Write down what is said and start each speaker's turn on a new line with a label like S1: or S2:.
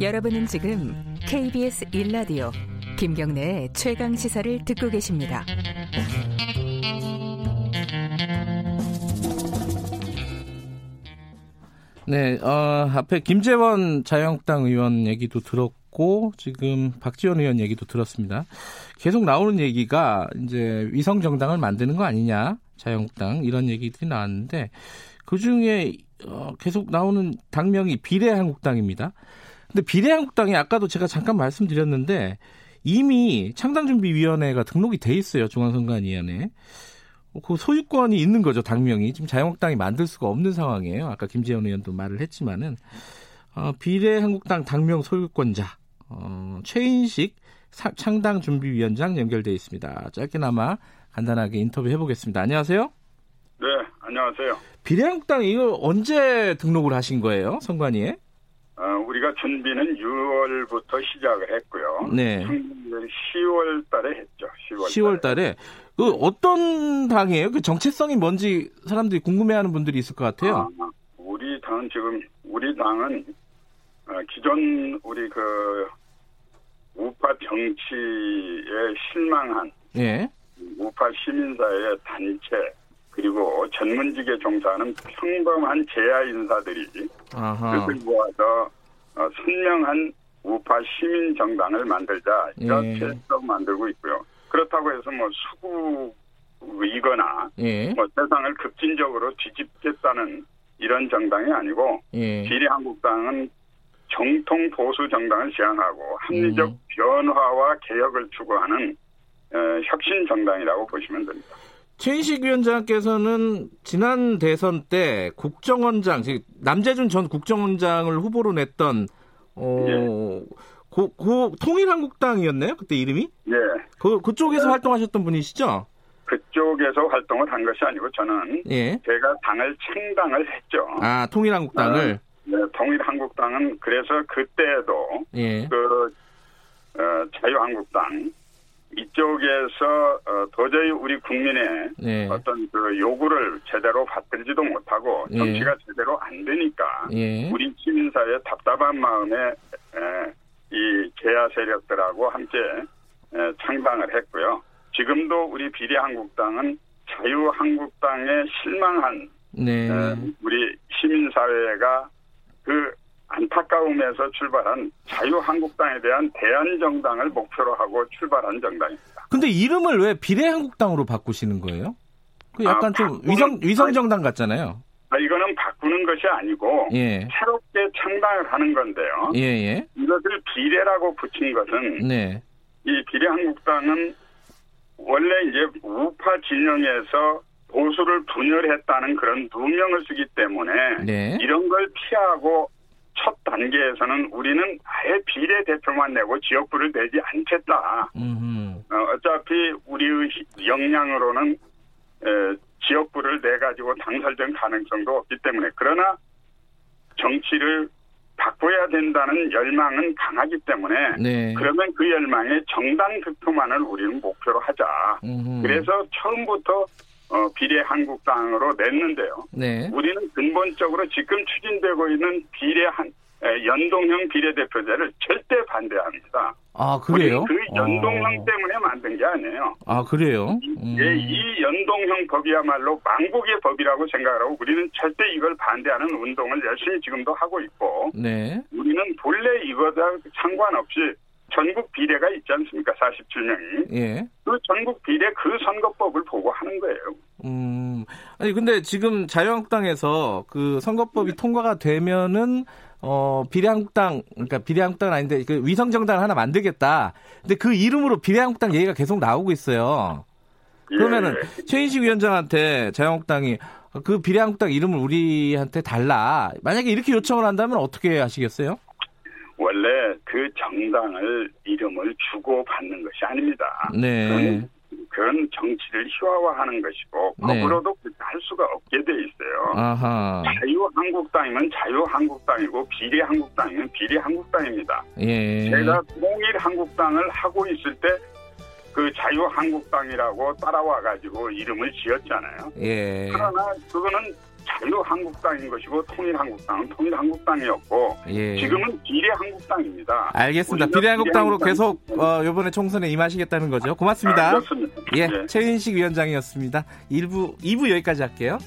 S1: 여러분은 지금 KBS 1라디오 김경래의 최강 시사를 듣고 계십니다.
S2: 네, 어, 앞에 김재원 자유한국당 의원 얘기도 들었고 지금 박지원 의원 얘기도 들었습니다. 계속 나오는 얘기가 이제 위성 정당을 만드는 거 아니냐, 자유한국당 이런 얘기들이 나왔는데 그 중에 어, 계속 나오는 당명이 비례한국당입니다. 근데 비례한국당이 아까도 제가 잠깐 말씀드렸는데 이미 창당준비위원회가 등록이 돼 있어요 중앙선관위원회. 그 소유권이 있는 거죠 당명이 지금 자유한국당이 만들 수가 없는 상황이에요. 아까 김재현 의원도 말을 했지만은 어, 비례한국당 당명 소유권자 어, 최인식 창당준비위원장 연결돼 있습니다. 짧게나마 간단하게 인터뷰 해보겠습니다. 안녕하세요.
S3: 네, 안녕하세요.
S2: 비례한국당 이거 언제 등록을 하신 거예요, 선관위에?
S3: 어, 우리가 준비는 6월부터 시작을 했고요.
S2: 네.
S3: 10월 달에 했죠. 10월,
S2: 10월 달에. 그 어떤 당이에요? 그 정체성이 뭔지 사람들이 궁금해하는 분들이 있을 것 같아요.
S3: 아, 우리 당은 지금 우리 당은 어, 기존 우리 그 우파 정치에 실망한
S2: 예.
S3: 우파 시민사회 단체 그리고 전문직에 종사하는 평범한 재야 인사들이. 뜻을 모아서 어, 선명한 우파 시민 정당을 만들자 이렇게
S2: 예.
S3: 썩 만들고 있고요. 그렇다고 해서 뭐 수구이거나
S2: 예.
S3: 뭐 세상을 급진적으로 뒤집겠다는 이런 정당이 아니고
S2: 예.
S3: 비례한국당은 정통 보수 정당을 지향하고 합리적
S2: 음.
S3: 변화와 개혁을 추구하는 어, 혁신 정당이라고 보시면 됩니다.
S2: 최인식 위원장께서는 지난 대선 때 국정원장, 즉 남재준 전 국정원장을 후보로 냈던 어,
S3: 예.
S2: 고, 고 통일한국당이었나요? 그때 이름이?
S3: 예,
S2: 그 그쪽에서
S3: 네.
S2: 활동하셨던 분이시죠?
S3: 그쪽에서 활동을 한 것이 아니고 저는
S2: 예.
S3: 제가 당을 창당을 했죠.
S2: 아 통일한국당을.
S3: 네, 통일한국당은 그래서 그때도
S2: 예.
S3: 그 어, 자유한국당 이쪽에서 어, 도저히 우리 국민의
S2: 네.
S3: 어떤 그 요구를 제대로 받들지도 못하고
S2: 예.
S3: 정치가 제대로 안 되니까
S2: 예.
S3: 우리 시민사회 답답한 마음에 에, 이 개야 세력들하고 함께 에, 창당을 했고요. 지금도 우리 비례한국당은 자유한국당에 실망한
S2: 네.
S3: 에, 우리 시민사회가 그 안타까움에서 출발한 자유한국당에 대한 대안정당을 목표로 하고 출발한 정당입니다.
S2: 근데 이름을 왜 비례한국당으로 바꾸시는 거예요? 그 약간
S3: 아,
S2: 좀 위성 위성 정당 같잖아요.
S3: 아, 이거는 바꾸는 것이 아니고
S2: 예.
S3: 새롭게 창당을 하는 건데요.
S2: 예, 예.
S3: 이것을 비례라고 붙인 것은
S2: 네.
S3: 이 비례한국당은 원래 이제 우파 진영에서 보수를 분열했다는 그런 누명을 쓰기 때문에
S2: 네.
S3: 이런 걸 피하고 첫 단계에서는 우리는 아예 비례 대표만 내고 지역구를 내지 않겠다.
S2: 음.
S3: 어, 어차피 우리의 역량으로는 에, 지역구를 내 가지고 당선된 가능성도 없기 때문에 그러나 정치를 바꿔야 된다는 열망은 강하기 때문에
S2: 네.
S3: 그러면 그 열망에 정당 득표만을 우리는 목표로 하자.
S2: 음흠.
S3: 그래서 처음부터 어, 비례 한국당으로 냈는데요.
S2: 네.
S3: 우리는 근본적으로 지금 추진되고 있는 비례 한 에, 연동형 비례대표제를 절대 반대합니다.
S2: 아, 그래요?
S3: 그 연동형
S2: 어.
S3: 때문에 만든 게 아니에요.
S2: 아, 그래요? 음.
S3: 예, 이 연동형 법이야말로 망국의 법이라고 생각을 하고 우리는 절대 이걸 반대하는 운동을 열심히 지금도 하고 있고
S2: 네.
S3: 우리는 본래 이거다 상관없이 전국 비례가 있지 않습니까? 47명이.
S2: 예.
S3: 그 전국 비례 그 선거법을 보고 하는 거예요.
S2: 음. 아니 근데 지금 자유한국당에서 그 선거법이 통과가 되면은 어 비례한국당 그러니까 비례한국당은 아닌데 그 위성 정당을 하나 만들겠다. 근데 그 이름으로 비례한국당 얘기가 계속 나오고 있어요.
S3: 예,
S2: 그러면은
S3: 예.
S2: 최인식 위원장한테 자유한국당이 그 비례한국당 이름을 우리한테 달라. 만약에 이렇게 요청을 한다면 어떻게 하시겠어요?
S3: 원래 그 정당을 이름을 주고 받는 것이 아닙니다.
S2: 네.
S3: 그건, 그건 정치를 희화화하는 것이고
S2: 네.
S3: 법으로도 그렇게 할 수가 없게 돼 있어요.
S2: 아하.
S3: 자유한국당이면 자유한국당이고 비례한국당이면 비례한국당입니다.
S2: 예.
S3: 제가 통일한국당을 하고 있을 때 그 자유한국당이라고 따라와 가지고 이름을 지었잖아요.
S2: 예.
S3: 그러나 그거는 자유한국당인 것이고 통일한국당은 통일한국당이었고
S2: 예.
S3: 지금은 비례한국당입니다.
S2: 알겠습니다. 비례한국당으로
S3: 비례한국당.
S2: 계속 어, 이번에 총선에 임하시겠다는 거죠. 고맙습니다.
S3: 아, 그렇습니다.
S2: 예, 최인식 위원장이었습니다. 1부, 2부 여기까지 할게요.